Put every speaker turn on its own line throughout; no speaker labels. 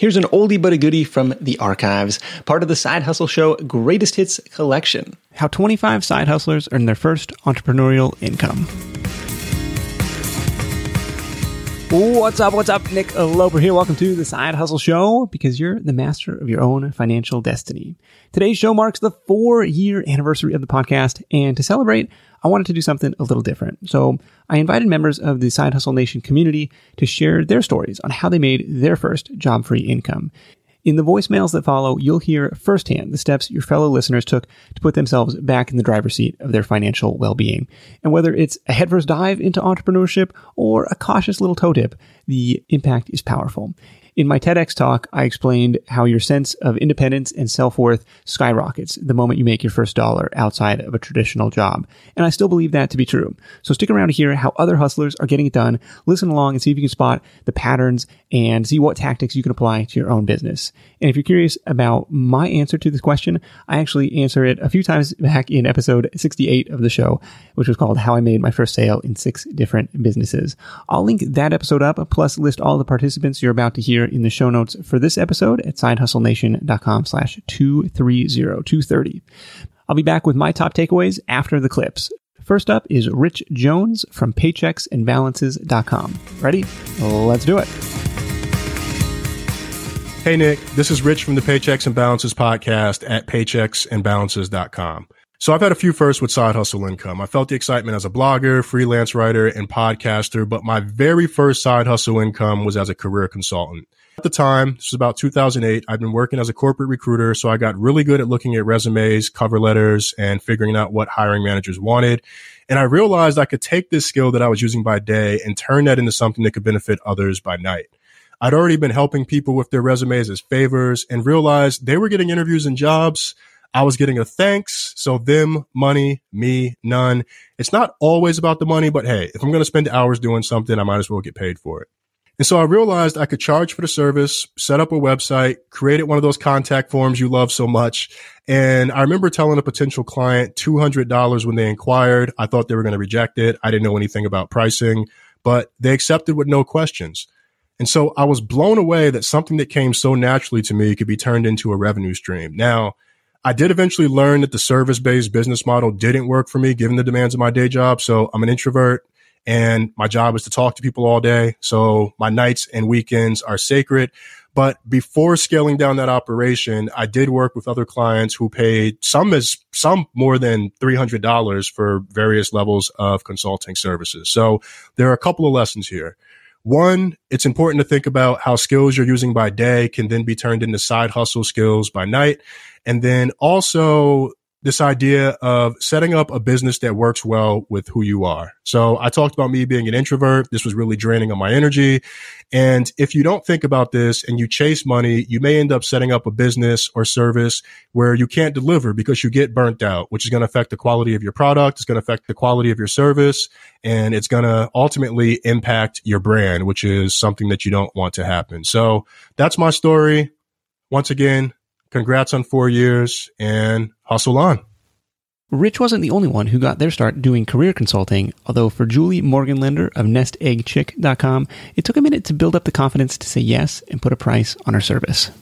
Here's an oldie but a goodie from the archives, part of the Side Hustle Show Greatest Hits collection.
How 25 side hustlers earn their first entrepreneurial income. What's up? What's up? Nick Loper here. Welcome to the Side Hustle Show because you're the master of your own financial destiny. Today's show marks the four year anniversary of the podcast. And to celebrate, I wanted to do something a little different. So I invited members of the Side Hustle Nation community to share their stories on how they made their first job free income. In the voicemails that follow, you'll hear firsthand the steps your fellow listeners took to put themselves back in the driver's seat of their financial well-being. And whether it's a headfirst dive into entrepreneurship or a cautious little toe dip, the impact is powerful. In my TEDx talk, I explained how your sense of independence and self-worth skyrockets the moment you make your first dollar outside of a traditional job. And I still believe that to be true. So stick around to hear how other hustlers are getting it done. Listen along and see if you can spot the patterns and see what tactics you can apply to your own business. And if you're curious about my answer to this question, I actually answer it a few times back in episode 68 of the show, which was called How I Made My First Sale in Six Different Businesses. I'll link that episode up, plus list all the participants you're about to hear in the show notes for this episode at sidehustlenation.com slash 230, 230. I'll be back with my top takeaways after the clips. First up is Rich Jones from paychecksandbalances.com. Ready? Let's do it.
Hey, Nick, this is Rich from the Paychecks and Balances podcast at paychecksandbalances.com. So I've had a few firsts with side hustle income. I felt the excitement as a blogger, freelance writer, and podcaster, but my very first side hustle income was as a career consultant. At the time, this was about 2008, I'd been working as a corporate recruiter, so I got really good at looking at resumes, cover letters, and figuring out what hiring managers wanted. And I realized I could take this skill that I was using by day and turn that into something that could benefit others by night. I'd already been helping people with their resumes as favors and realized they were getting interviews and jobs. I was getting a thanks. So them, money, me, none. It's not always about the money, but hey, if I'm going to spend hours doing something, I might as well get paid for it. And so I realized I could charge for the service, set up a website, created one of those contact forms you love so much. And I remember telling a potential client $200 when they inquired. I thought they were going to reject it. I didn't know anything about pricing, but they accepted with no questions. And so I was blown away that something that came so naturally to me could be turned into a revenue stream. Now, I did eventually learn that the service based business model didn't work for me given the demands of my day job. So I'm an introvert and my job is to talk to people all day. So my nights and weekends are sacred. But before scaling down that operation, I did work with other clients who paid some as some more than $300 for various levels of consulting services. So there are a couple of lessons here. One, it's important to think about how skills you're using by day can then be turned into side hustle skills by night. And then also this idea of setting up a business that works well with who you are. So I talked about me being an introvert. This was really draining on my energy. And if you don't think about this and you chase money, you may end up setting up a business or service where you can't deliver because you get burnt out, which is going to affect the quality of your product. It's going to affect the quality of your service and it's going to ultimately impact your brand, which is something that you don't want to happen. So that's my story. Once again, congrats on four years and hustle on.
Rich wasn't the only one who got their start doing career consulting, although for Julie Morgenlender of nesteggchick.com, it took a minute to build up the confidence to say yes and put a price on her service.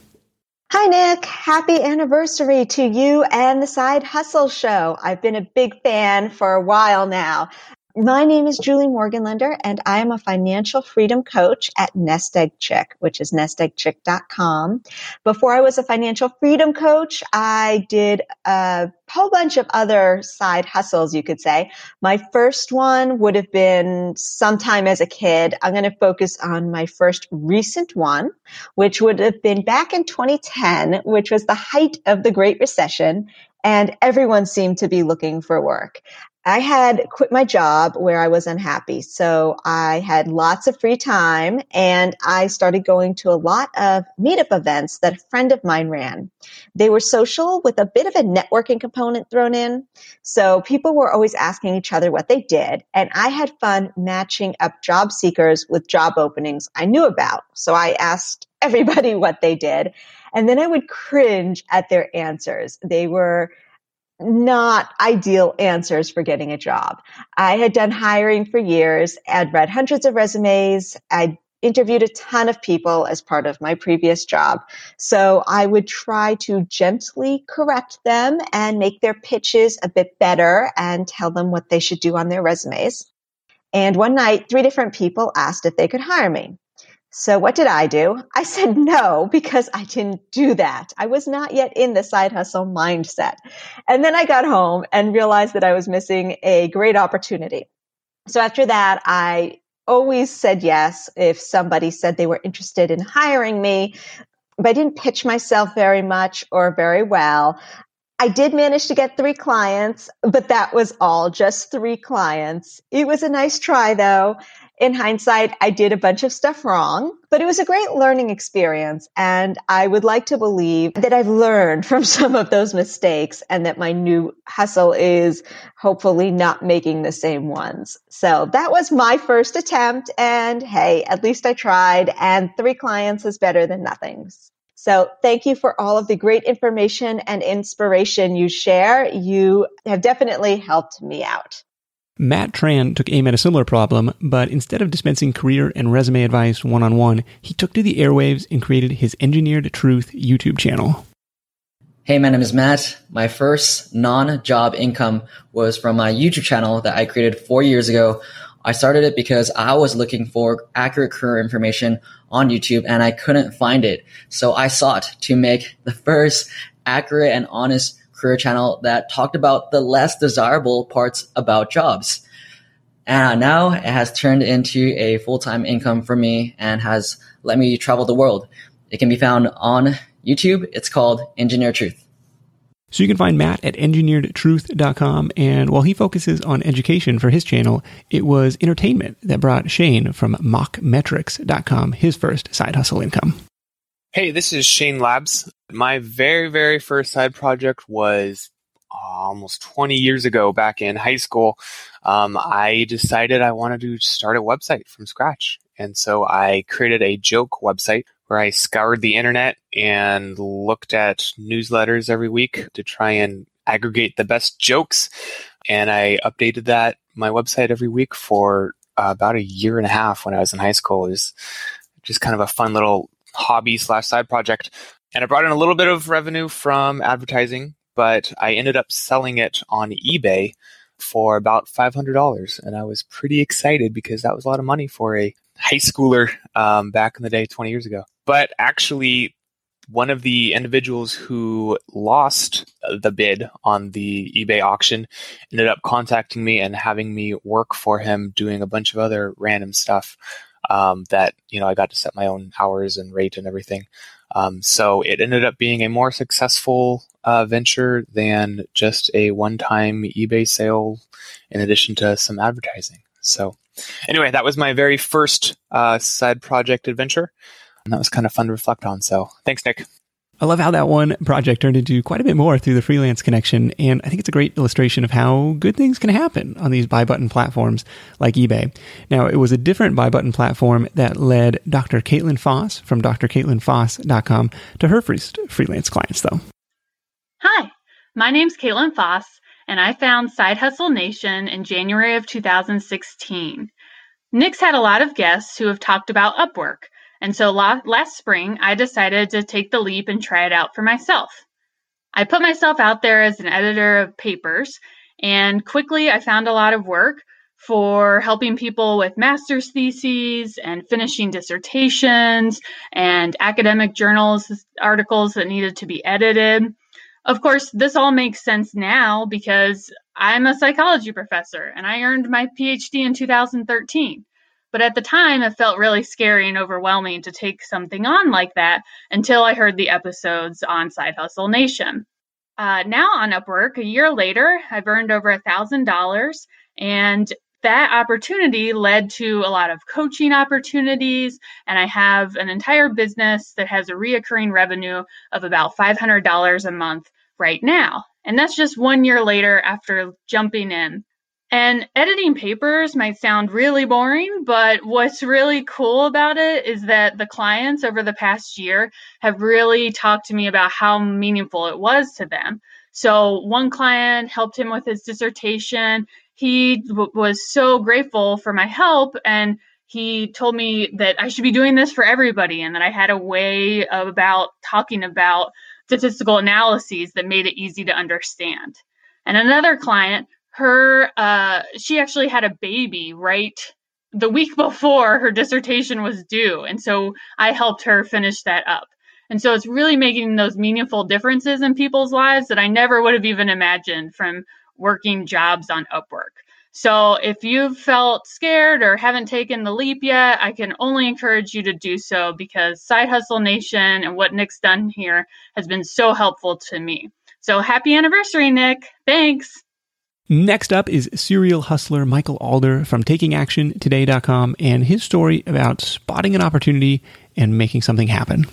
Hi, Nick. Happy anniversary to you and the Side Hustle Show. I've been a big fan for a while now. My name is Julie Morgenlender, and I am a financial freedom coach at Nest Egg Chick, which is nesteggchick.com. Before I was a financial freedom coach, I did a whole bunch of other side hustles, you could say. My first one would have been sometime as a kid. I'm going to focus on my first recent one, which would have been back in 2010, which was the height of the Great Recession and everyone seemed to be looking for work. I had quit my job where I was unhappy. So I had lots of free time and I started going to a lot of meetup events that a friend of mine ran. They were social with a bit of a networking component thrown in. So people were always asking each other what they did. And I had fun matching up job seekers with job openings I knew about. So I asked everybody what they did. And then I would cringe at their answers. They were not ideal answers for getting a job. I had done hiring for years. I'd read hundreds of resumes. I'd interviewed a ton of people as part of my previous job. So I would try to gently correct them and make their pitches a bit better and tell them what they should do on their resumes. And one night, three different people asked if they could hire me. So what did I do? I said no because I didn't do that. I was not yet in the side hustle mindset. And then I got home and realized that I was missing a great opportunity. So after that, I always said yes if somebody said they were interested in hiring me, but I didn't pitch myself very much or very well. I did manage to get three clients, but that was all just three clients. It was a nice try though in hindsight, I did a bunch of stuff wrong, but it was a great learning experience. And I would like to believe that I've learned from some of those mistakes and that my new hustle is hopefully not making the same ones. So that was my first attempt. And hey, at least I tried and three clients is better than nothing. So thank you for all of the great information and inspiration you share. You have definitely helped me out.
Matt Tran took aim at a similar problem, but instead of dispensing career and resume advice one on one, he took to the airwaves and created his Engineered Truth YouTube channel.
Hey, my name is Matt. My first non job income was from my YouTube channel that I created four years ago. I started it because I was looking for accurate career information on YouTube and I couldn't find it. So I sought to make the first accurate and honest career channel that talked about the less desirable parts about jobs. And now it has turned into a full-time income for me and has let me travel the world. It can be found on YouTube. It's called Engineer Truth.
So you can find Matt at engineeredtruth.com. And while he focuses on education for his channel, it was entertainment that brought Shane from mockmetrics.com his first side hustle income.
Hey, this is Shane Labs. My very, very first side project was uh, almost 20 years ago back in high school. Um, I decided I wanted to start a website from scratch. And so I created a joke website where I scoured the internet and looked at newsletters every week to try and aggregate the best jokes. And I updated that, my website every week for uh, about a year and a half when I was in high school. It was just kind of a fun little hobby slash side project. And I brought in a little bit of revenue from advertising, but I ended up selling it on eBay for about $500. And I was pretty excited because that was a lot of money for a high schooler um, back in the day 20 years ago. But actually, one of the individuals who lost the bid on the eBay auction ended up contacting me and having me work for him doing a bunch of other random stuff um, that you know I got to set my own hours and rate and everything. Um, so it ended up being a more successful uh, venture than just a one-time eBay sale, in addition to some advertising. So anyway, that was my very first uh, side project adventure, and that was kind of fun to reflect on. So thanks, Nick.
I love how that one project turned into quite a bit more through the freelance connection. And I think it's a great illustration of how good things can happen on these buy button platforms like eBay. Now, it was a different buy button platform that led Dr. Caitlin Foss from drcaitlinfoss.com to her first freelance clients, though.
Hi, my name's Caitlin Foss, and I found Side Hustle Nation in January of 2016. Nick's had a lot of guests who have talked about Upwork. And so last spring, I decided to take the leap and try it out for myself. I put myself out there as an editor of papers, and quickly I found a lot of work for helping people with master's theses and finishing dissertations and academic journals articles that needed to be edited. Of course, this all makes sense now because I'm a psychology professor and I earned my PhD in 2013. But at the time, it felt really scary and overwhelming to take something on like that until I heard the episodes on Side Hustle Nation. Uh, now on Upwork, a year later, I've earned over a $1,000 and that opportunity led to a lot of coaching opportunities and i have an entire business that has a reoccurring revenue of about $500 a month right now and that's just one year later after jumping in and editing papers might sound really boring, but what's really cool about it is that the clients over the past year have really talked to me about how meaningful it was to them. So, one client helped him with his dissertation. He w- was so grateful for my help and he told me that I should be doing this for everybody and that I had a way about talking about statistical analyses that made it easy to understand. And another client, her, uh, she actually had a baby right the week before her dissertation was due. And so I helped her finish that up. And so it's really making those meaningful differences in people's lives that I never would have even imagined from working jobs on Upwork. So if you've felt scared or haven't taken the leap yet, I can only encourage you to do so because Side Hustle Nation and what Nick's done here has been so helpful to me. So happy anniversary, Nick. Thanks.
Next up is serial hustler Michael Alder from takingactiontoday.com and his story about spotting an opportunity and making something happen.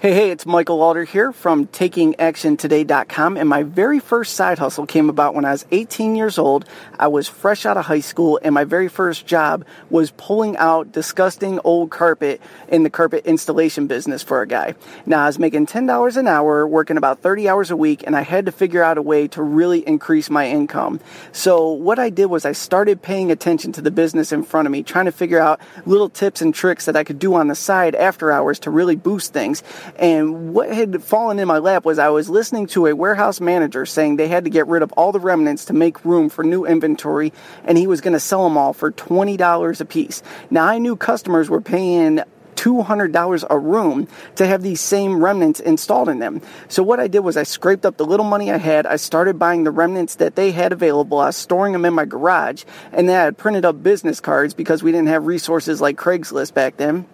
Hey, hey, it's Michael Alder here from TakingActionToday.com. And my very first side hustle came about when I was 18 years old. I was fresh out of high school, and my very first job was pulling out disgusting old carpet in the carpet installation business for a guy. Now, I was making $10 an hour, working about 30 hours a week, and I had to figure out a way to really increase my income. So, what I did was I started paying attention to the business in front of me, trying to figure out little tips and tricks that I could do on the side after hours to really boost things. And what had fallen in my lap was I was listening to a warehouse manager saying they had to get rid of all the remnants to make room for new inventory, and he was going to sell them all for $20 a piece. Now, I knew customers were paying $200 a room to have these same remnants installed in them. So what I did was I scraped up the little money I had. I started buying the remnants that they had available. I was storing them in my garage and then I had printed up business cards because we didn't have resources like Craigslist back then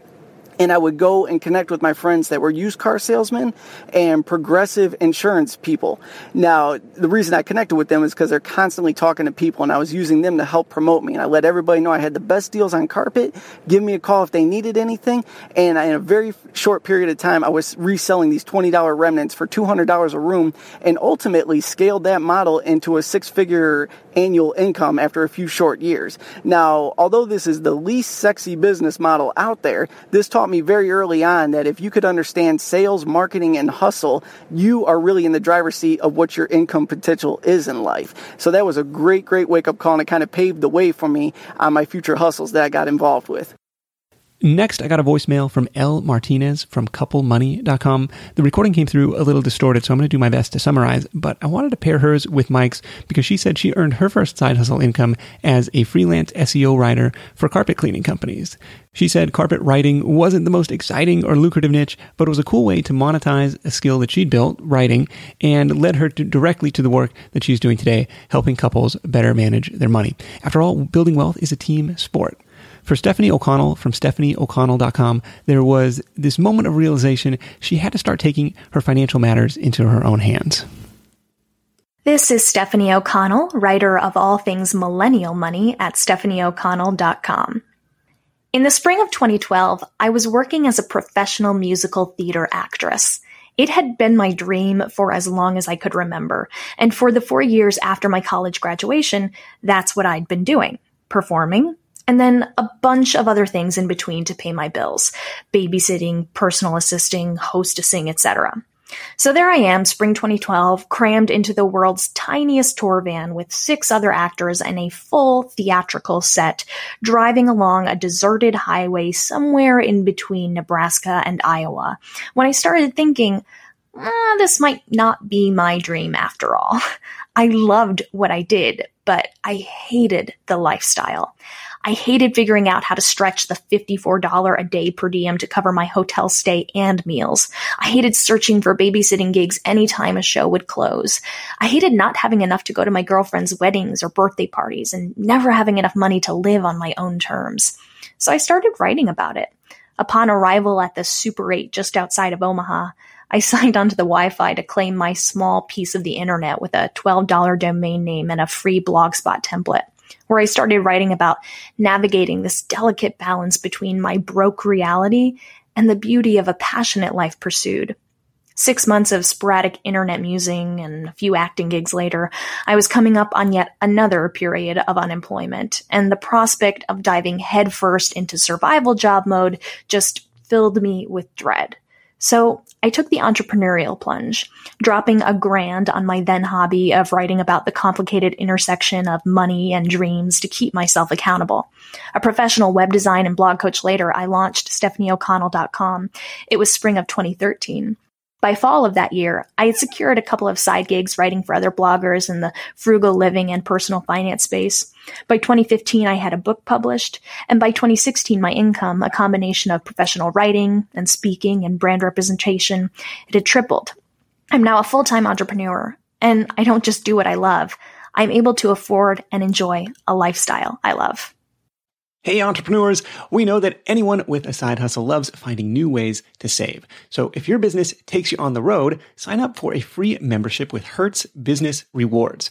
and I would go and connect with my friends that were used car salesmen and progressive insurance people. Now, the reason I connected with them is because they're constantly talking to people, and I was using them to help promote me. And I let everybody know I had the best deals on carpet. Give me a call if they needed anything. And in a very short period of time, I was reselling these $20 remnants for $200 a room and ultimately scaled that model into a six figure annual income after a few short years. Now, although this is the least sexy business model out there, this taught me very early on that if you could understand sales, marketing, and hustle, you are really in the driver's seat of what your income potential is in life. So that was a great, great wake up call and it kind of paved the way for me on my future hustles that I got involved with.
Next, I got a voicemail from Elle Martinez from couplemoney.com. The recording came through a little distorted, so I'm going to do my best to summarize, but I wanted to pair hers with Mike's because she said she earned her first side hustle income as a freelance SEO writer for carpet cleaning companies. She said carpet writing wasn't the most exciting or lucrative niche, but it was a cool way to monetize a skill that she'd built, writing, and led her to directly to the work that she's doing today, helping couples better manage their money. After all, building wealth is a team sport. For Stephanie O'Connell from stephanieoconnell.com, there was this moment of realization she had to start taking her financial matters into her own hands.
This is Stephanie O'Connell, writer of all things millennial money at stephanieoconnell.com. In the spring of 2012, I was working as a professional musical theater actress. It had been my dream for as long as I could remember, and for the four years after my college graduation, that's what I'd been doing performing, and then a bunch of other things in between to pay my bills babysitting, personal assisting, hostessing, etc. So there I am, spring 2012, crammed into the world's tiniest tour van with six other actors and a full theatrical set, driving along a deserted highway somewhere in between Nebraska and Iowa, when I started thinking, ah, this might not be my dream after all. I loved what I did, but I hated the lifestyle. I hated figuring out how to stretch the $54 a day per diem to cover my hotel stay and meals. I hated searching for babysitting gigs anytime a show would close. I hated not having enough to go to my girlfriend's weddings or birthday parties and never having enough money to live on my own terms. So I started writing about it. Upon arrival at the Super 8 just outside of Omaha, I signed onto the Wi-Fi to claim my small piece of the internet with a $12 domain name and a free blogspot template where I started writing about navigating this delicate balance between my broke reality and the beauty of a passionate life pursued. Six months of sporadic internet musing and a few acting gigs later, I was coming up on yet another period of unemployment, and the prospect of diving headfirst into survival job mode just filled me with dread. So I took the entrepreneurial plunge, dropping a grand on my then hobby of writing about the complicated intersection of money and dreams to keep myself accountable. A professional web design and blog coach later, I launched stephanieoconnell.com. It was spring of 2013. By fall of that year, I had secured a couple of side gigs writing for other bloggers in the frugal living and personal finance space. By 2015, I had a book published, and by 2016, my income, a combination of professional writing and speaking and brand representation, it had tripled. I'm now a full-time entrepreneur, and I don't just do what I love. I'm able to afford and enjoy a lifestyle I love.
Hey, entrepreneurs, we know that anyone with a side hustle loves finding new ways to save. So if your business takes you on the road, sign up for a free membership with Hertz Business Rewards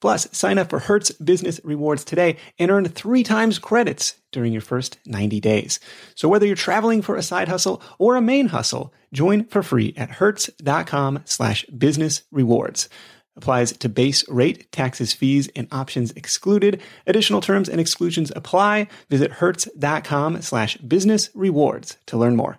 Plus, sign up for Hertz Business Rewards today and earn three times credits during your first 90 days. So whether you're traveling for a side hustle or a main hustle, join for free at hertz.com slash business rewards. Applies to base rate, taxes, fees, and options excluded. Additional terms and exclusions apply. Visit hertz.com slash business rewards to learn more.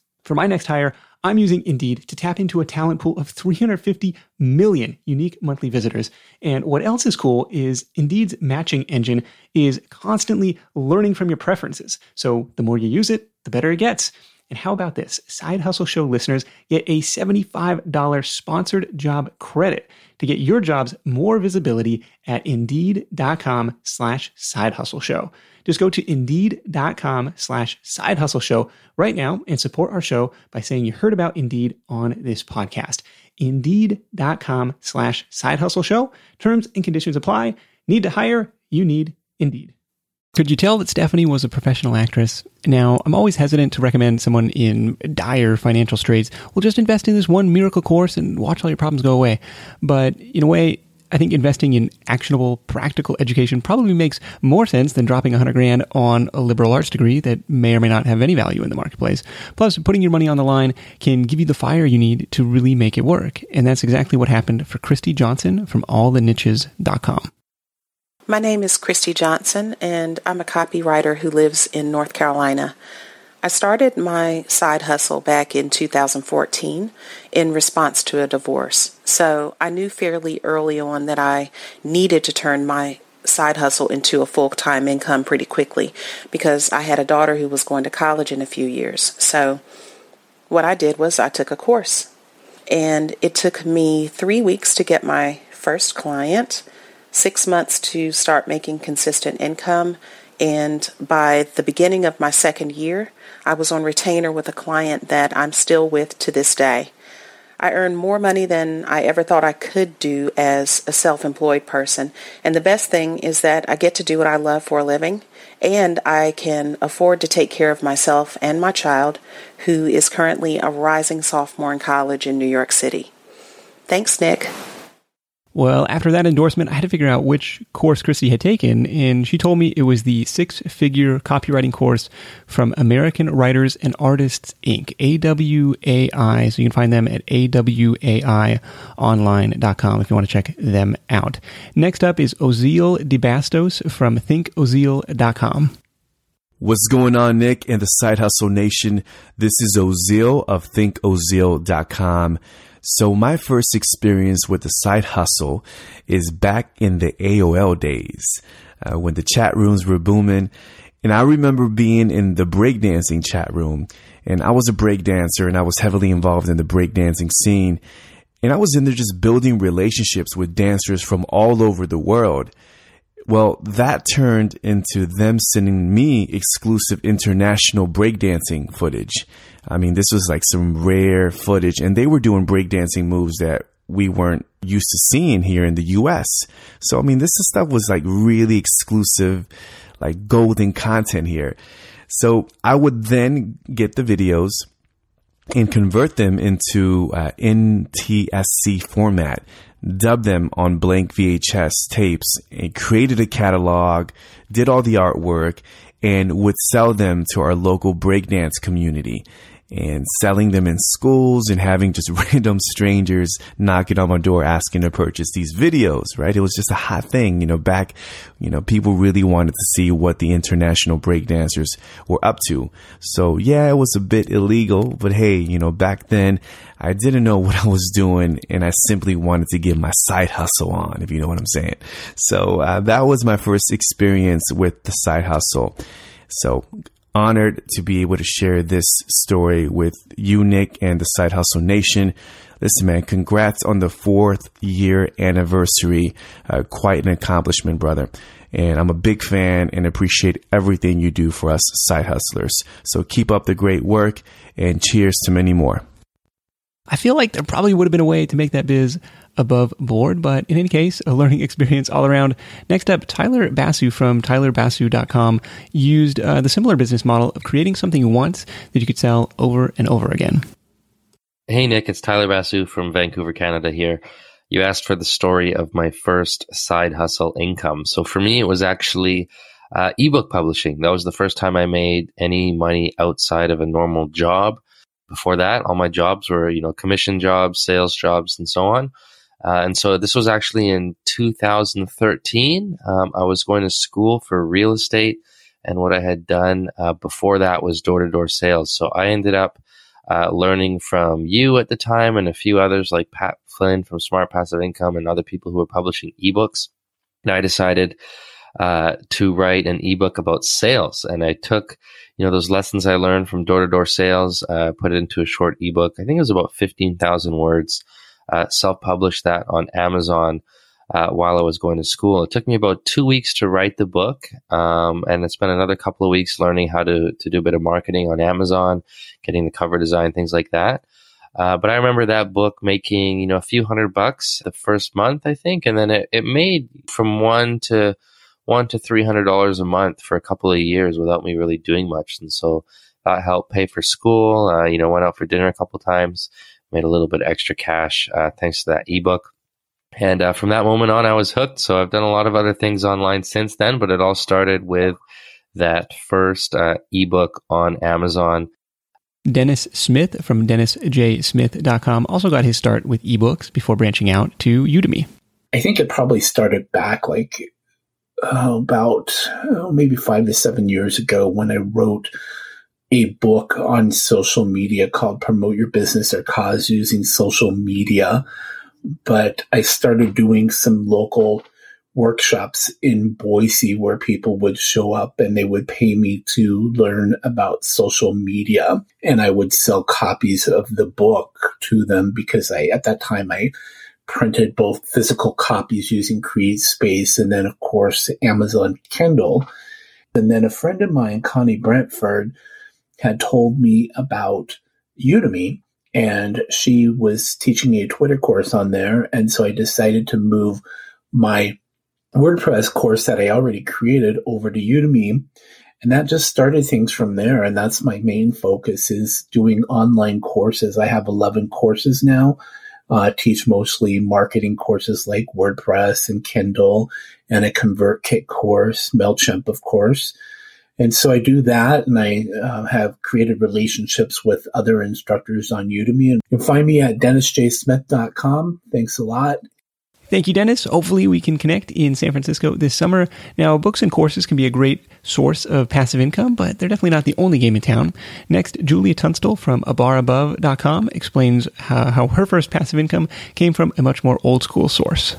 For my next hire, I'm using Indeed to tap into a talent pool of 350 million unique monthly visitors. And what else is cool is Indeed's matching engine is constantly learning from your preferences. So the more you use it, the better it gets. And how about this? Side Hustle Show listeners get a $75 sponsored job credit to get your jobs more visibility at indeed.com slash side hustle show. Just go to indeed.com slash side hustle show right now and support our show by saying you heard about Indeed on this podcast. Indeed.com slash side hustle show. Terms and conditions apply. Need to hire? You need Indeed.
Could you tell that Stephanie was a professional actress? Now, I'm always hesitant to recommend someone in dire financial straits. Well, just invest in this one miracle course and watch all your problems go away. But in a way, I think investing in actionable, practical education probably makes more sense than dropping a hundred grand on a liberal arts degree that may or may not have any value in the marketplace. Plus, putting your money on the line can give you the fire you need to really make it work. And that's exactly what happened for Christy Johnson from alltheniches.com.
My name is Christy Johnson, and I'm a copywriter who lives in North Carolina. I started my side hustle back in 2014 in response to a divorce. So I knew fairly early on that I needed to turn my side hustle into a full time income pretty quickly because I had a daughter who was going to college in a few years. So what I did was I took a course. And it took me three weeks to get my first client, six months to start making consistent income, and by the beginning of my second year, I was on retainer with a client that I'm still with to this day. I earn more money than I ever thought I could do as a self employed person. And the best thing is that I get to do what I love for a living, and I can afford to take care of myself and my child, who is currently a rising sophomore in college in New York City. Thanks, Nick.
Well, after that endorsement, I had to figure out which course Christy had taken, and she told me it was the six figure copywriting course from American Writers and Artists Inc., AWAI. So you can find them at AWAIonline.com if you want to check them out. Next up is Oziel DeBastos from ThinkOziel.com.
What's going on, Nick and the Side Hustle Nation? This is Oziel of ThinkOziel.com. So my first experience with the side hustle is back in the AOL days uh, when the chat rooms were booming. And I remember being in the breakdancing chat room and I was a breakdancer and I was heavily involved in the breakdancing scene. And I was in there just building relationships with dancers from all over the world. Well, that turned into them sending me exclusive international breakdancing footage. I mean, this was like some rare footage, and they were doing breakdancing moves that we weren't used to seeing here in the US. So, I mean, this stuff was like really exclusive, like golden content here. So I would then get the videos and convert them into uh, NTSC format, dub them on blank VHS tapes, and created a catalog, did all the artwork, and would sell them to our local breakdance community and selling them in schools and having just random strangers knocking on my door asking to purchase these videos, right? It was just a hot thing, you know, back, you know, people really wanted to see what the international breakdancers were up to. So yeah, it was a bit illegal, but hey, you know, back then I didn't know what I was doing and I simply wanted to get my side hustle on, if you know what I'm saying. So uh, that was my first experience with the side hustle. So honored to be able to share this story with you, Nick, and the Side Hustle Nation. Listen, man, congrats on the fourth year anniversary. Uh, quite an accomplishment, brother. And I'm a big fan and appreciate everything you do for us side hustlers. So keep up the great work and cheers to many more.
I feel like there probably would have been a way to make that biz above board, but in any case, a learning experience all around. Next up, Tyler Basu from tylerbasu.com used uh, the similar business model of creating something once that you could sell over and over again.
Hey, Nick, it's Tyler Basu from Vancouver, Canada here. You asked for the story of my first side hustle income. So for me, it was actually uh, ebook publishing. That was the first time I made any money outside of a normal job. Before that, all my jobs were, you know, commission jobs, sales jobs, and so on. Uh, and so this was actually in 2013. Um, I was going to school for real estate, and what I had done uh, before that was door to door sales. So I ended up uh, learning from you at the time and a few others like Pat Flynn from Smart Passive Income and other people who were publishing ebooks. And I decided uh, to write an ebook about sales, and I took you know those lessons I learned from door to door sales, uh, put it into a short ebook. I think it was about fifteen thousand words uh, self-published that on Amazon uh, while I was going to school. It took me about two weeks to write the book, um, and it's been another couple of weeks learning how to to do a bit of marketing on Amazon, getting the cover design, things like that. Uh, but I remember that book making you know a few hundred bucks the first month, I think, and then it, it made from one to one to three hundred dollars a month for a couple of years without me really doing much, and so that helped pay for school. Uh, you know, went out for dinner a couple times, made a little bit extra cash uh, thanks to that ebook. And uh, from that moment on, I was hooked. So I've done a lot of other things online since then, but it all started with that first uh, ebook on Amazon.
Dennis Smith from DennisJSmith.com also got his start with ebooks before branching out to Udemy.
I think it probably started back like uh, about oh, maybe five to seven years ago when I wrote a book on social media called Promote Your Business or Cause Using Social Media. But I started doing some local workshops in Boise where people would show up and they would pay me to learn about social media. And I would sell copies of the book to them because I, at that time, I printed both physical copies using CreateSpace and then, of course, Amazon Kindle. And then a friend of mine, Connie Brentford, had told me about Udemy and she was teaching a Twitter course on there. And so I decided to move my WordPress course that I already created over to Udemy. And that just started things from there. And that's my main focus is doing online courses. I have 11 courses now. Uh, teach mostly marketing courses like WordPress and Kindle and a ConvertKit course, MailChimp, of course. And so I do that, and I uh, have created relationships with other instructors on Udemy. And you can find me at dennisjsmith.com. Thanks a lot.
Thank you, Dennis. Hopefully, we can connect in San Francisco this summer. Now, books and courses can be a great source of passive income, but they're definitely not the only game in town. Next, Julia Tunstall from abarabove.com explains how, how her first passive income came from a much more old school source.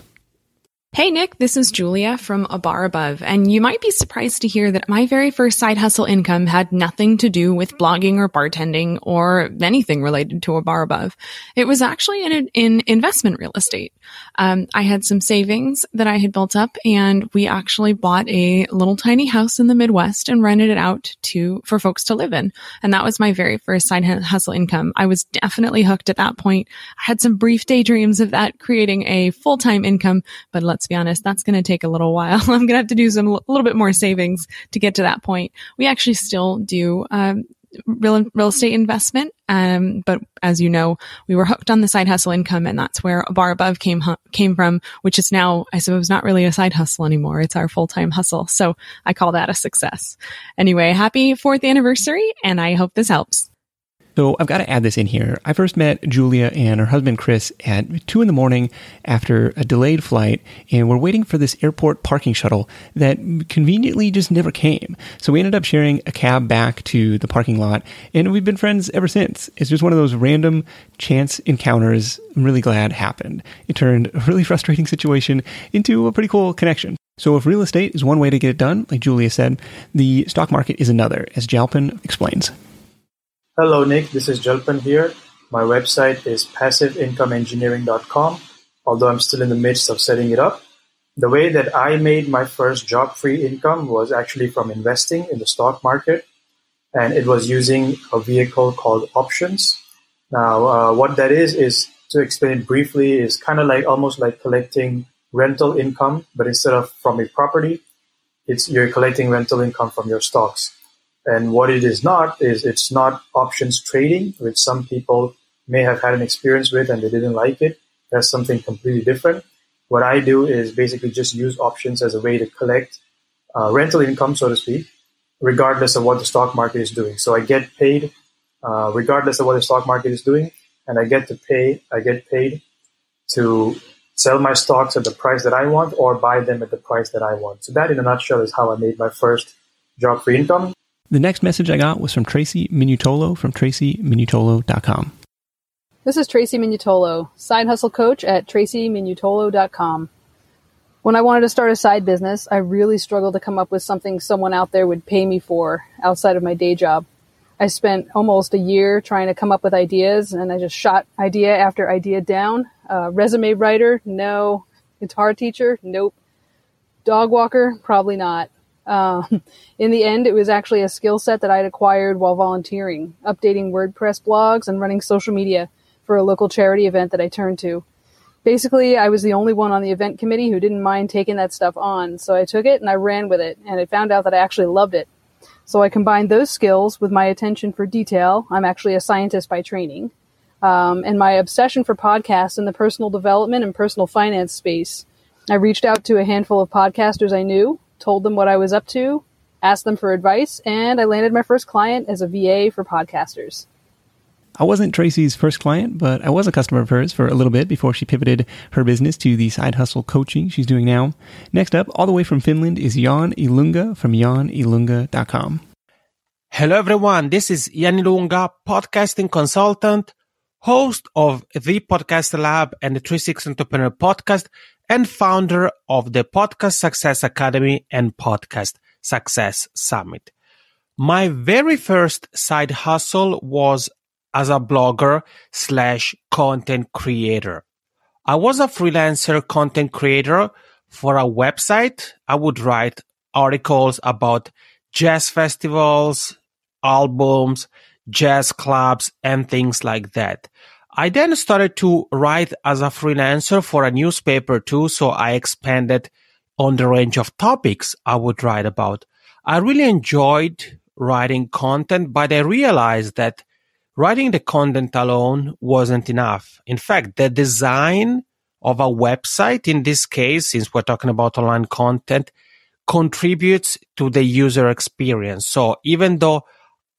Hey Nick, this is Julia from A Bar Above, and you might be surprised to hear that my very first side hustle income had nothing to do with blogging or bartending or anything related to A Bar Above. It was actually in, in investment real estate. Um, I had some savings that I had built up, and we actually bought a little tiny house in the Midwest and rented it out to for folks to live in, and that was my very first side hustle income. I was definitely hooked at that point. I had some brief daydreams of that creating a full time income, but let's let's be honest, that's going to take a little while. I'm going to have to do some, a little bit more savings to get to that point. We actually still do, um, real real estate investment. Um, but as you know, we were hooked on the side hustle income, and that's where a bar above came came from, which is now, I suppose, not really a side hustle anymore. It's our full time hustle. So I call that a success. Anyway, happy fourth anniversary, and I hope this helps.
So I've got to add this in here. I first met Julia and her husband Chris at two in the morning after a delayed flight, and we're waiting for this airport parking shuttle that conveniently just never came. So we ended up sharing a cab back to the parking lot, and we've been friends ever since. It's just one of those random chance encounters I'm really glad happened. It turned a really frustrating situation into a pretty cool connection. So if real estate is one way to get it done, like Julia said, the stock market is another, as Jalpan explains.
Hello, Nick. This is Jalpan here. My website is passiveincomeengineering.com, although I'm still in the midst of setting it up. The way that I made my first job free income was actually from investing in the stock market, and it was using a vehicle called options. Now, uh, what that is, is to explain briefly, is kind of like almost like collecting rental income, but instead of from a property, it's you're collecting rental income from your stocks. And what it is not is it's not options trading, which some people may have had an experience with and they didn't like it. That's something completely different. What I do is basically just use options as a way to collect uh, rental income, so to speak, regardless of what the stock market is doing. So I get paid uh, regardless of what the stock market is doing, and I get to pay. I get paid to sell my stocks at the price that I want or buy them at the price that I want. So that, in a nutshell, is how I made my first job-free income.
The next message I got was from Tracy Minutolo from tracyminutolo.com.
This is Tracy Minutolo, side hustle coach at tracyminutolo.com. When I wanted to start a side business, I really struggled to come up with something someone out there would pay me for outside of my day job. I spent almost a year trying to come up with ideas and I just shot idea after idea down. Uh, resume writer? No. Guitar teacher? Nope. Dog walker? Probably not. Um, in the end, it was actually a skill set that I'd acquired while volunteering, updating WordPress blogs and running social media for a local charity event that I turned to. Basically, I was the only one on the event committee who didn't mind taking that stuff on, so I took it and I ran with it, and I found out that I actually loved it. So I combined those skills with my attention for detail. I'm actually a scientist by training. Um, and my obsession for podcasts in the personal development and personal finance space. I reached out to a handful of podcasters I knew told them what I was up to, asked them for advice, and I landed my first client as a VA for podcasters.
I wasn't Tracy's first client, but I was a customer of hers for a little bit before she pivoted her business to the side hustle coaching she's doing now. Next up, all the way from Finland, is Jan Ilunga from janilunga.com.
Hello, everyone. This is Jan Ilunga, podcasting consultant, host of the Podcast Lab and the 36 Entrepreneur podcast, and founder of the Podcast Success Academy and Podcast Success Summit. My very first side hustle was as a blogger slash content creator. I was a freelancer content creator for a website. I would write articles about jazz festivals, albums, jazz clubs, and things like that. I then started to write as a freelancer for a newspaper too, so I expanded on the range of topics I would write about. I really enjoyed writing content, but I realized that writing the content alone wasn't enough. In fact, the design of a website, in this case, since we're talking about online content, contributes to the user experience. So even though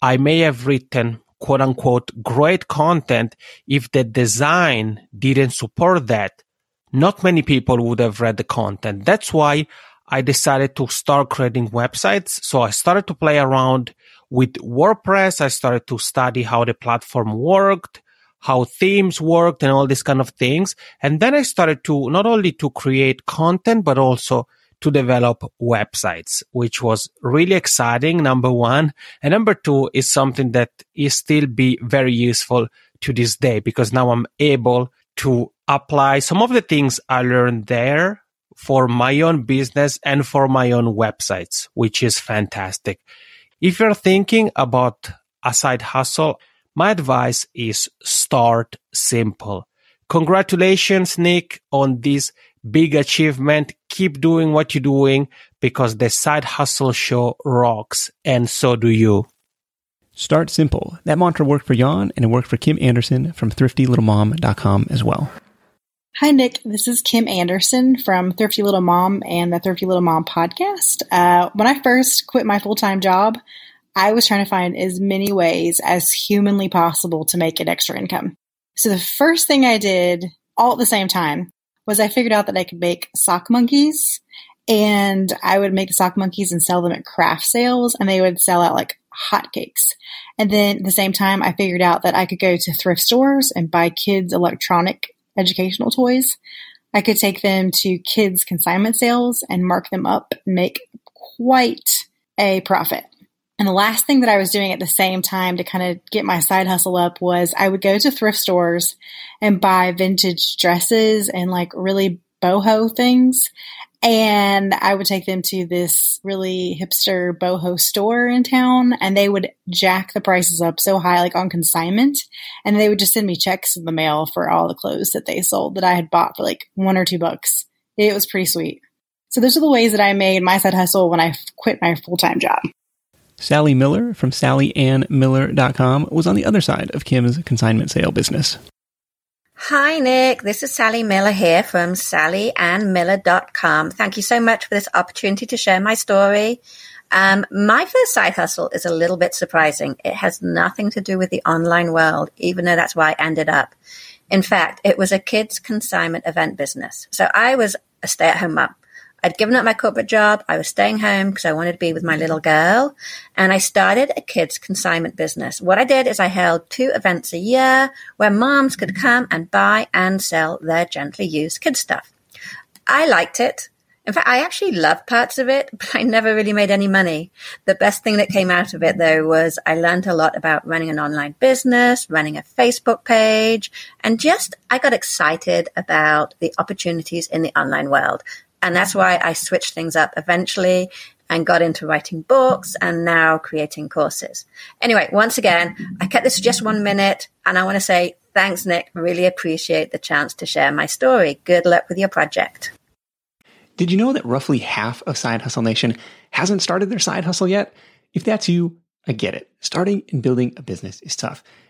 I may have written quote unquote great content if the design didn't support that. Not many people would have read the content. That's why i decided to start creating websites. So i started to play around with wordpress. I started to study how the platform worked how themes worked and all these kind of things. And then I started to not only to create content, but also to develop websites, which was really exciting. Number one. And number two is something that is still be very useful to this day because now I'm able to apply some of the things I learned there for my own business and for my own websites, which is fantastic. If you're thinking about a side hustle, my advice is start simple. Congratulations, Nick, on this big achievement. Keep doing what you're doing because the side hustle show rocks and so do you.
Start simple. That mantra worked for Jan and it worked for Kim Anderson from thriftylittlemom.com as well.
Hi, Nick. This is Kim Anderson from Thrifty Little Mom and the Thrifty Little Mom podcast. Uh, when I first quit my full time job, I was trying to find as many ways as humanly possible to make an extra income. So the first thing I did all at the same time was I figured out that I could make sock monkeys and I would make the sock monkeys and sell them at craft sales and they would sell out like hotcakes. And then at the same time, I figured out that I could go to thrift stores and buy kids electronic educational toys. I could take them to kids consignment sales and mark them up and make quite a profit. And the last thing that I was doing at the same time to kind of get my side hustle up was I would go to thrift stores and buy vintage dresses and like really boho things. And I would take them to this really hipster boho store in town and they would jack the prices up so high, like on consignment. And they would just send me checks in the mail for all the clothes that they sold that I had bought for like one or two bucks. It was pretty sweet. So those are the ways that I made my side hustle when I quit my full time job.
Sally Miller from SallyAnnMiller.com was on the other side of Kim's consignment sale business.
Hi, Nick. This is Sally Miller here from SallyAnnMiller.com. Thank you so much for this opportunity to share my story. Um, my first side hustle is a little bit surprising. It has nothing to do with the online world, even though that's why I ended up. In fact, it was a kids consignment event business. So I was a stay at home mom. I'd given up my corporate job. I was staying home because I wanted to be with my little girl. And I started a kids consignment business. What I did is I held two events a year where moms could come and buy and sell their gently used kids stuff. I liked it. In fact, I actually loved parts of it, but I never really made any money. The best thing that came out of it though was I learned a lot about running an online business, running a Facebook page, and just I got excited about the opportunities in the online world. And that's why I switched things up eventually and got into writing books and now creating courses. Anyway, once again, I kept this just one minute and I want to say thanks, Nick. Really appreciate the chance to share my story. Good luck with your project.
Did you know that roughly half of Side Hustle Nation hasn't started their side hustle yet? If that's you, I get it. Starting and building a business is tough.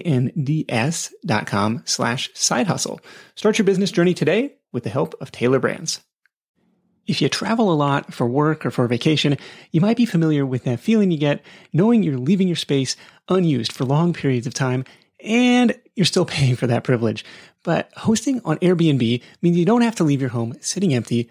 dot com slash side hustle. Start your business journey today with the help of Tailor Brands. If you travel a lot for work or for vacation, you might be familiar with that feeling you get knowing you're leaving your space unused for long periods of time and you're still paying for that privilege. But hosting on Airbnb means you don't have to leave your home sitting empty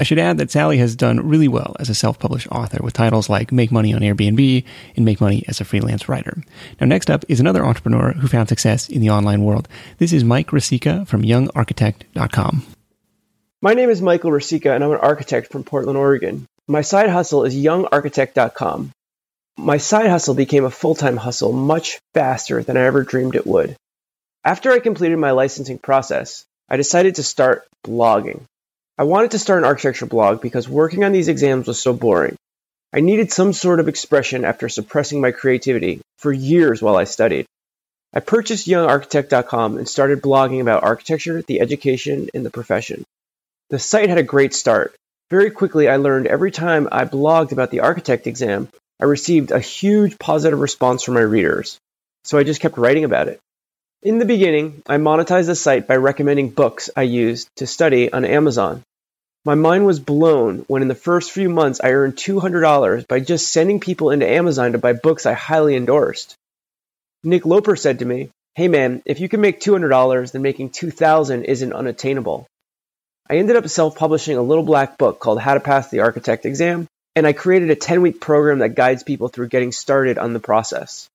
I should add that Sally has done really well as a self-published author with titles like Make Money on Airbnb and Make Money as a Freelance Writer. Now, next up is another entrepreneur who found success in the online world. This is Mike Riscica from YoungArchitect.com.
My name is Michael Riscica, and I'm an architect from Portland, Oregon. My side hustle is YoungArchitect.com. My side hustle became a full-time hustle much faster than I ever dreamed it would. After I completed my licensing process, I decided to start blogging. I wanted to start an architecture blog because working on these exams was so boring. I needed some sort of expression after suppressing my creativity for years while I studied. I purchased youngarchitect.com and started blogging about architecture, the education, and the profession. The site had a great start. Very quickly, I learned every time I blogged about the architect exam, I received a huge positive response from my readers. So I just kept writing about it. In the beginning, I monetized the site by recommending books I used to study on Amazon. My mind was blown when in the first few months I earned $200 by just sending people into Amazon to buy books I highly endorsed. Nick Loper said to me, Hey man, if you can make $200, then making 2,000 isn't unattainable. I ended up self-publishing a little black book called How to Pass the Architect Exam, and I created a 10-week program that guides people through getting started on the process.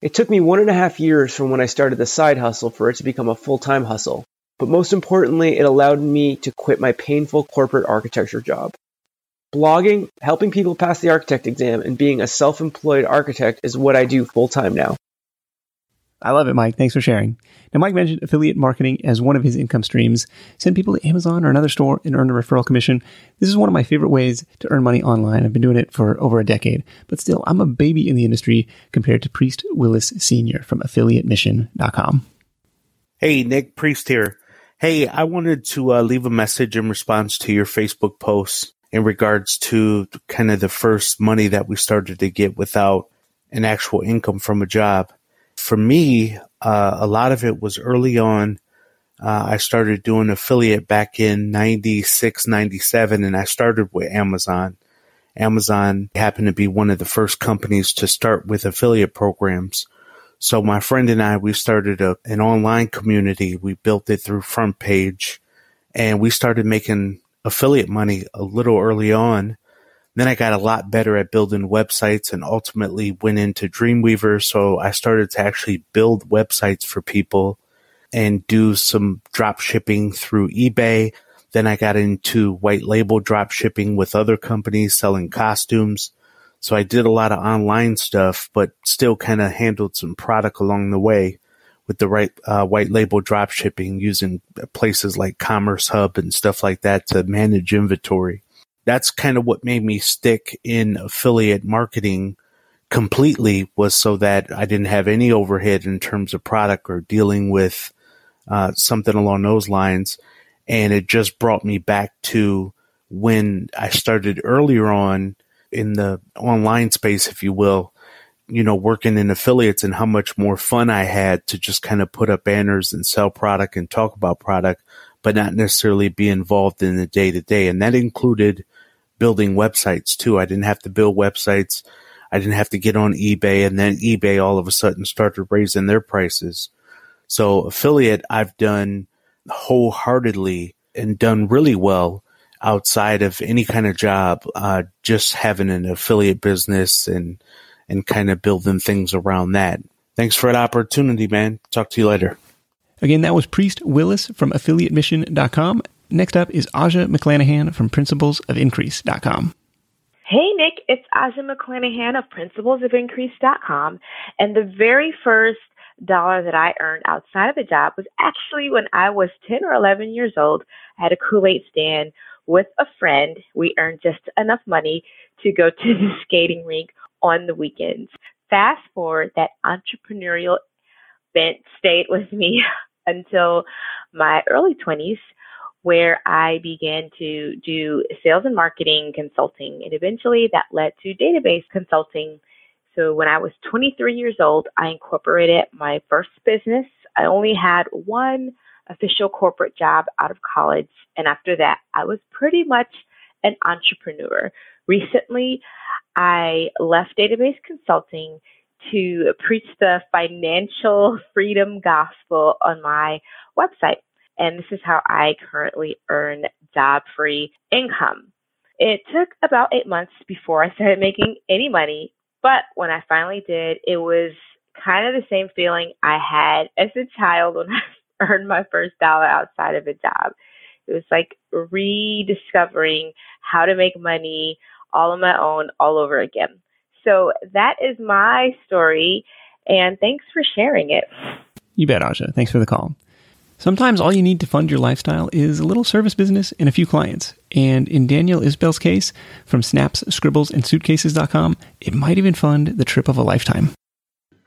It took me one and a half years from when I started the side hustle for it to become a full-time hustle, but most importantly, it allowed me to quit my painful corporate architecture job. Blogging, helping people pass the architect exam, and being a self employed architect is what I do full time now.
I love it, Mike. Thanks for sharing. Now, Mike mentioned affiliate marketing as one of his income streams. Send people to Amazon or another store and earn a referral commission. This is one of my favorite ways to earn money online. I've been doing it for over a decade, but still, I'm a baby in the industry compared to Priest Willis Sr. from affiliatemission.com.
Hey, Nick Priest here. Hey, I wanted to uh, leave a message in response to your Facebook post in regards to kind of the first money that we started to get without an actual income from a job. For me, uh, a lot of it was early on. Uh, I started doing affiliate back in 96, 97, and I started with Amazon. Amazon happened to be one of the first companies to start with affiliate programs. So my friend and I, we started a, an online community. We built it through Front Page and we started making affiliate money a little early on. Then I got a lot better at building websites and ultimately went into Dreamweaver. So I started to actually build websites for people and do some drop shipping through eBay. Then I got into white label drop shipping with other companies selling costumes. So I did a lot of online stuff, but still kind of handled some product along the way with the right uh, white label drop shipping using places like Commerce Hub and stuff like that to manage inventory. That's kind of what made me stick in affiliate marketing completely was so that I didn't have any overhead in terms of product or dealing with uh, something along those lines. And it just brought me back to when I started earlier on in the online space, if you will, you know, working in affiliates and how much more fun I had to just kind of put up banners and sell product and talk about product, but not necessarily be involved in the day to day. And that included building websites too. I didn't have to build websites. I didn't have to get on eBay and then eBay all of a sudden started raising their prices. So affiliate I've done wholeheartedly and done really well outside of any kind of job, uh, just having an affiliate business and, and kind of building things around that. Thanks for the opportunity, man. Talk to you later.
Again, that was Priest Willis from affiliatemission.com. Next up is Aja McClanahan from principlesofIncrease.com.
Hey, Nick, it's Aja McClanahan of principlesofIncrease.com. And the very first dollar that I earned outside of a job was actually when I was 10 or 11 years old. I had a Kool Aid stand with a friend. We earned just enough money to go to the skating rink on the weekends. Fast forward, that entrepreneurial bent stayed with me until my early 20s where I began to do sales and marketing consulting. And eventually that led to database consulting. So when I was 23 years old, I incorporated my first business. I only had one official corporate job out of college. And after that, I was pretty much an entrepreneur. Recently, I left database consulting to preach the financial freedom gospel on my website. And this is how I currently earn job free income. It took about eight months before I started making any money, but when I finally did, it was kind of the same feeling I had as a child when I earned my first dollar outside of a job. It was like rediscovering how to make money all on my own all over again. So that is my story, and thanks for sharing it.
You bet, Aja. Thanks for the call. Sometimes all you need to fund your lifestyle is a little service business and a few clients. And in Danielle Isbell's case, from snaps, scribbles, and suitcases.com, it might even fund the trip of a lifetime.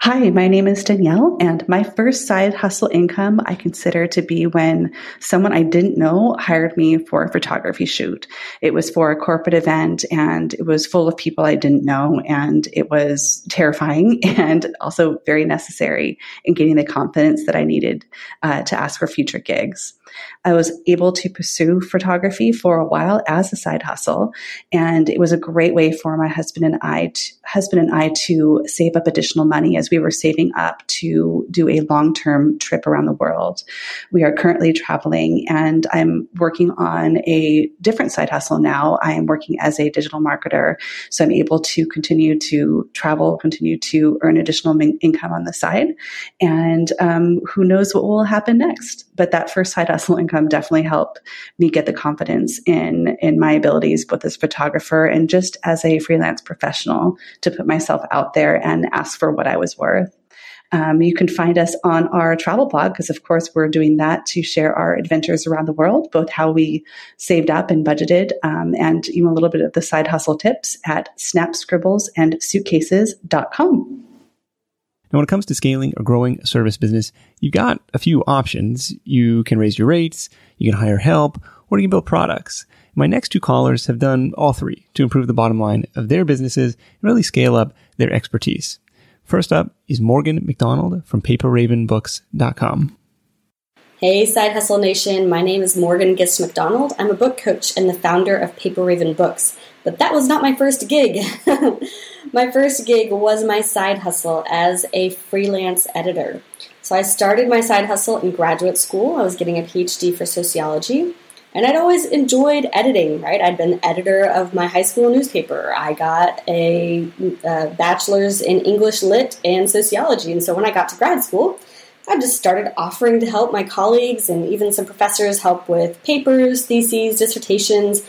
Hi, my name is Danielle, and my first side hustle income I consider to be when someone I didn't know hired me for a photography shoot. It was for a corporate event and it was full of people I didn't know, and it was terrifying and also very necessary in getting the confidence that I needed uh, to ask for future gigs. I was able to pursue photography for a while as a side hustle, and it was a great way for my husband and I, to, husband and I, to save up additional money as we were saving up to do a long-term trip around the world. We are currently traveling, and I'm working on a different side hustle now. I am working as a digital marketer, so I'm able to continue to travel, continue to earn additional min- income on the side, and um, who knows what will happen next. But that first side hustle income definitely helped me get the confidence in in my abilities both as photographer and just as a freelance professional to put myself out there and ask for what I was worth. Um, you can find us on our travel blog because, of course, we're doing that to share our adventures around the world, both how we saved up and budgeted, um, and even a little bit of the side hustle tips at snapscribbles and suitcases.com.
Now, when it comes to scaling or growing a service business, you've got a few options. You can raise your rates, you can hire help, or you can build products. My next two callers have done all three to improve the bottom line of their businesses and really scale up their expertise. First up is Morgan McDonald from paperravenbooks.com.
Hey, Side Hustle Nation. My name is Morgan Gist McDonald. I'm a book coach and the founder of Paper Raven Books. But that was not my first gig. my first gig was my side hustle as a freelance editor. So I started my side hustle in graduate school. I was getting a PhD for sociology. And I'd always enjoyed editing, right? I'd been editor of my high school newspaper. I got a, a bachelor's in English Lit and sociology. And so when I got to grad school, I just started offering to help my colleagues and even some professors help with papers, theses, dissertations,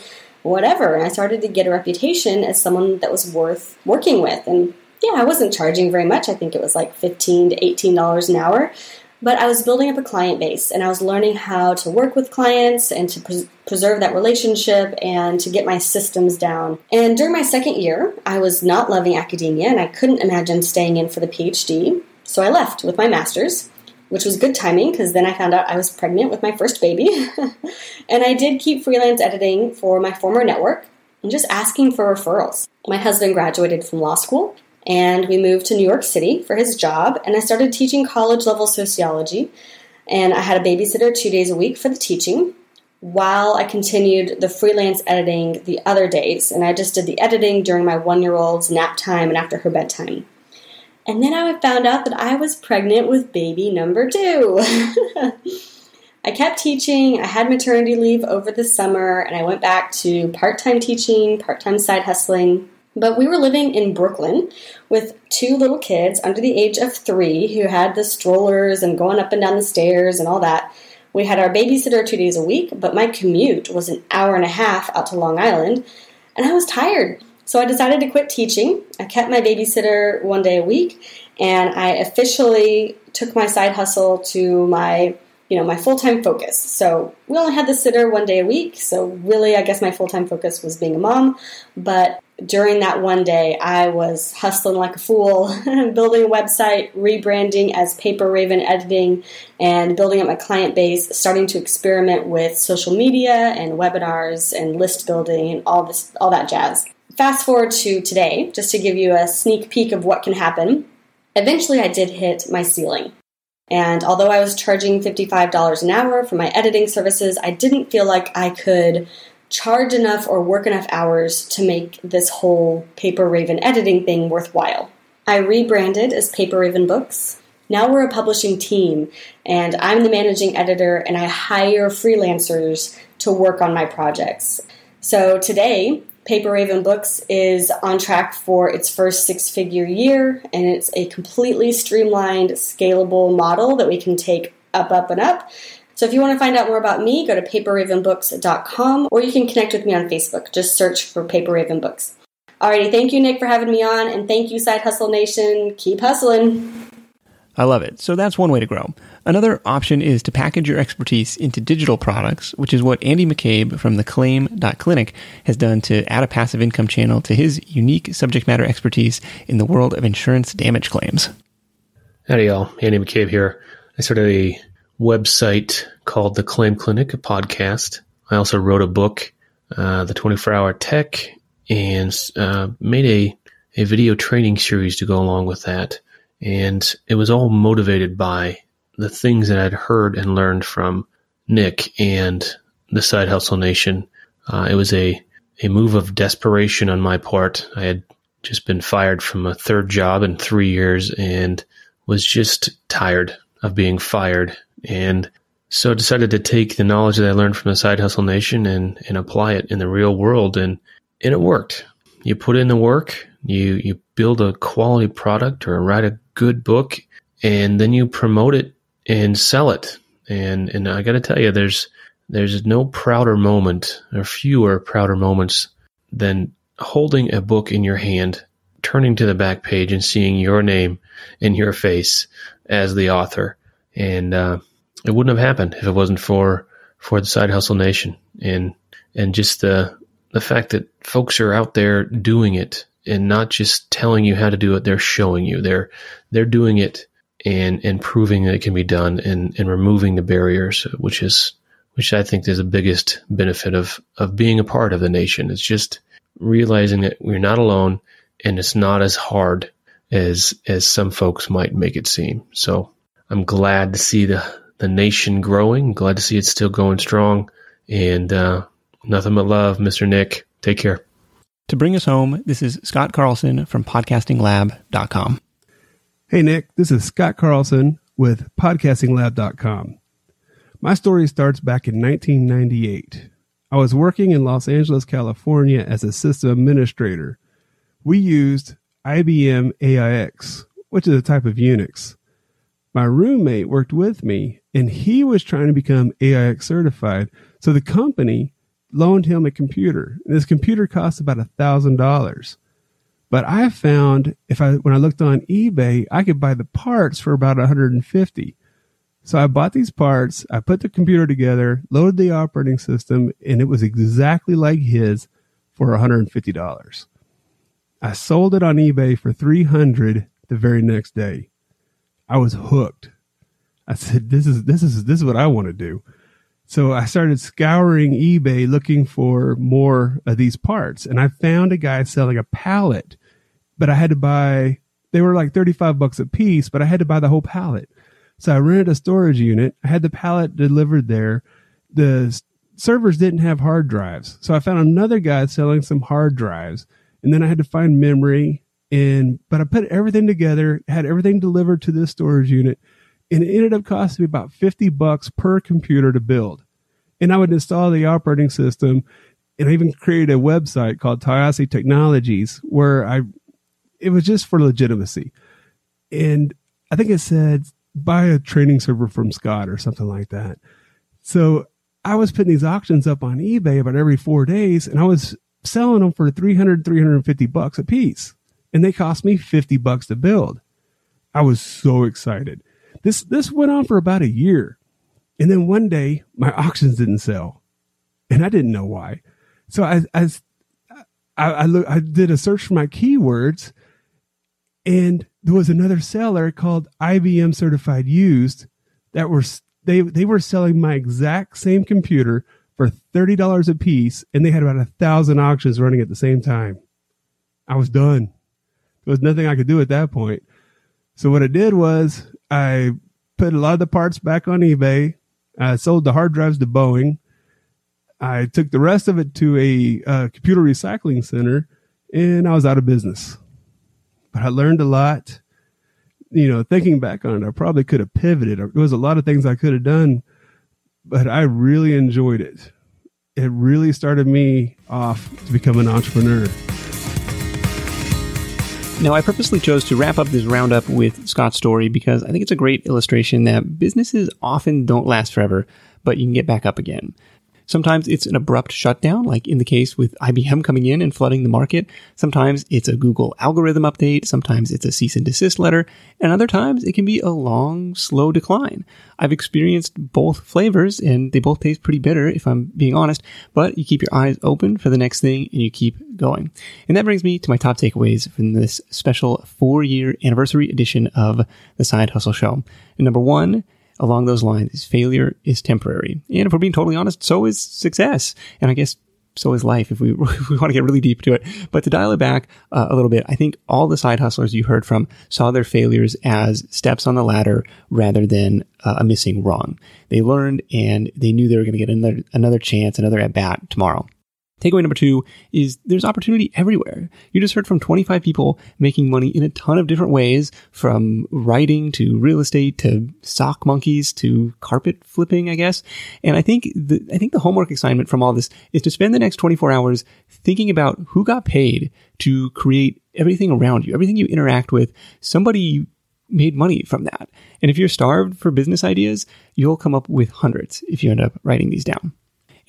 whatever. And I started to get a reputation as someone that was worth working with. And yeah, I wasn't charging very much. I think it was like 15 to $18 an hour. But I was building up a client base and I was learning how to work with clients and to pres- preserve that relationship and to get my systems down. And during my second year, I was not loving academia and I couldn't imagine staying in for the PhD. So I left with my master's which was good timing because then I found out I was pregnant with my first baby. and I did keep freelance editing for my former network and just asking for referrals. My husband graduated from law school and we moved to New York City for his job and I started teaching college level sociology and I had a babysitter 2 days a week for the teaching while I continued the freelance editing the other days and I just did the editing during my 1-year-old's nap time and after her bedtime. And then I found out that I was pregnant with baby number two. I kept teaching. I had maternity leave over the summer, and I went back to part time teaching, part time side hustling. But we were living in Brooklyn with two little kids under the age of three who had the strollers and going up and down the stairs and all that. We had our babysitter two days a week, but my commute was an hour and a half out to Long Island, and I was tired. So I decided to quit teaching. I kept my babysitter one day a week, and I officially took my side hustle to my you know my full-time focus so we only had the sitter one day a week so really i guess my full-time focus was being a mom but during that one day, I was hustling like a fool, building a website, rebranding as Paper Raven Editing, and building up my client base, starting to experiment with social media and webinars and list building and all this, all that jazz. Fast forward to today, just to give you a sneak peek of what can happen. Eventually, I did hit my ceiling. And although I was charging $55 an hour for my editing services, I didn't feel like I could charge enough or work enough hours to make this whole Paper Raven editing thing worthwhile. I rebranded as Paper Raven Books. Now we're a publishing team, and I'm the managing editor, and I hire freelancers to work on my projects. So today, Paper Raven Books is on track for its first six figure year, and it's a completely streamlined, scalable model that we can take up, up, and up so if you want to find out more about me, go to paperravenbooks.com or you can connect with me on Facebook. Just search for Paper Raven Books. Alrighty, thank you, Nick, for having me on, and thank you, Side Hustle Nation. Keep hustling.
I love it. So that's one way to grow. Another option is to package your expertise into digital products, which is what Andy McCabe from the Claim.clinic has done to add a passive income channel to his unique subject matter expertise in the world of insurance damage claims.
Howdy, y'all. Andy McCabe here. I started a website called The Claim Clinic, a podcast. I also wrote a book, uh, The 24 Hour Tech, and uh, made a, a video training series to go along with that. And it was all motivated by the things that I'd heard and learned from Nick and the Side Hustle Nation. Uh, it was a, a move of desperation on my part. I had just been fired from a third job in three years and was just tired of being fired and so I decided to take the knowledge that I learned from the Side Hustle Nation and, and apply it in the real world. And, and it worked. You put in the work, you, you build a quality product or write a good book, and then you promote it and sell it. And, and I got to tell you, there's, there's no prouder moment or fewer prouder moments than holding a book in your hand, turning to the back page and seeing your name and your face as the author. And, uh, it wouldn't have happened if it wasn't for for the Side Hustle Nation and and just the the fact that folks are out there doing it and not just telling you how to do it, they're showing you. They're they're doing it and and proving that it can be done and and removing the barriers, which is which I think is the biggest benefit of of being a part of the nation. It's just realizing that we're not alone and it's not as hard as as some folks might make it seem. So I'm glad to see the the nation growing. Glad to see it still going strong. And uh, nothing but love, Mr. Nick. Take care.
To bring us home, this is Scott Carlson from podcastinglab.com.
Hey, Nick, this is Scott Carlson with podcastinglab.com. My story starts back in 1998. I was working in Los Angeles, California as a system administrator. We used IBM AIX, which is a type of Unix. My roommate worked with me and he was trying to become AIX certified. So the company loaned him a computer. And this computer cost about a thousand dollars. But I found if I when I looked on eBay, I could buy the parts for about 150. So I bought these parts, I put the computer together, loaded the operating system, and it was exactly like his for $150. I sold it on eBay for 300 the very next day. I was hooked. I said, this is, this is, this is what I want to do. So I started scouring eBay looking for more of these parts and I found a guy selling a pallet, but I had to buy, they were like 35 bucks a piece, but I had to buy the whole pallet. So I rented a storage unit. I had the pallet delivered there. The servers didn't have hard drives. So I found another guy selling some hard drives and then I had to find memory and, but I put everything together, had everything delivered to this storage unit and it ended up costing me about 50 bucks per computer to build. And I would install the operating system and I even created a website called Tayasi Technologies where I, it was just for legitimacy. And I think it said buy a training server from Scott or something like that. So I was putting these auctions up on eBay about every four days and I was selling them for 300, 350 bucks a piece. And they cost me 50 bucks to build. I was so excited. This this went on for about a year. And then one day my auctions didn't sell. And I didn't know why. So I, I, I, I, look, I did a search for my keywords and there was another seller called IBM certified used that were, they, they were selling my exact same computer for $30 a piece and they had about a thousand auctions running at the same time. I was done. There was nothing I could do at that point. So what I did was I put a lot of the parts back on eBay. I sold the hard drives to Boeing. I took the rest of it to a uh, computer recycling center and I was out of business. But I learned a lot. You know, thinking back on it, I probably could have pivoted. There was a lot of things I could have done, but I really enjoyed it. It really started me off to become an entrepreneur.
Now, I purposely chose to wrap up this roundup with Scott's story because I think it's a great illustration that businesses often don't last forever, but you can get back up again. Sometimes it's an abrupt shutdown, like in the case with IBM coming in and flooding the market. Sometimes it's a Google algorithm update. Sometimes it's a cease and desist letter. And other times it can be a long, slow decline. I've experienced both flavors and they both taste pretty bitter, if I'm being honest, but you keep your eyes open for the next thing and you keep going. And that brings me to my top takeaways from this special four year anniversary edition of the Side Hustle Show. And number one, along those lines is failure is temporary. And if we're being totally honest, so is success. And I guess so is life if we, if we want to get really deep to it. But to dial it back uh, a little bit, I think all the side hustlers you heard from saw their failures as steps on the ladder rather than uh, a missing rung. They learned and they knew they were going to get another, another chance, another at bat tomorrow. Takeaway number two is there's opportunity everywhere. You just heard from 25 people making money in a ton of different ways, from writing to real estate to sock monkeys to carpet flipping, I guess. And I think the, I think the homework assignment from all this is to spend the next 24 hours thinking about who got paid to create everything around you, everything you interact with. Somebody made money from that. And if you're starved for business ideas, you'll come up with hundreds if you end up writing these down.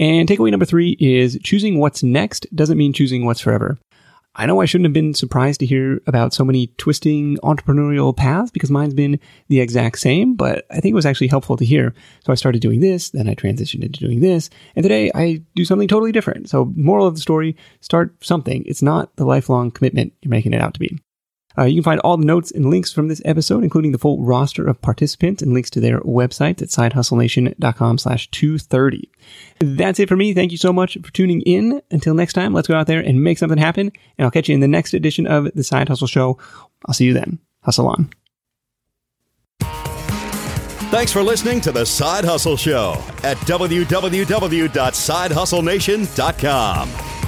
And takeaway number three is choosing what's next doesn't mean choosing what's forever. I know I shouldn't have been surprised to hear about so many twisting entrepreneurial paths because mine's been the exact same, but I think it was actually helpful to hear. So I started doing this, then I transitioned into doing this, and today I do something totally different. So moral of the story, start something. It's not the lifelong commitment you're making it out to be. Uh, you can find all the notes and links from this episode, including the full roster of participants and links to their websites at sidehustlenation.com slash 230. That's it for me. Thank you so much for tuning in. Until next time, let's go out there and make something happen. And I'll catch you in the next edition of the Side Hustle Show. I'll see you then. Hustle on.
Thanks for listening to the Side Hustle Show at www.sidehustlenation.com.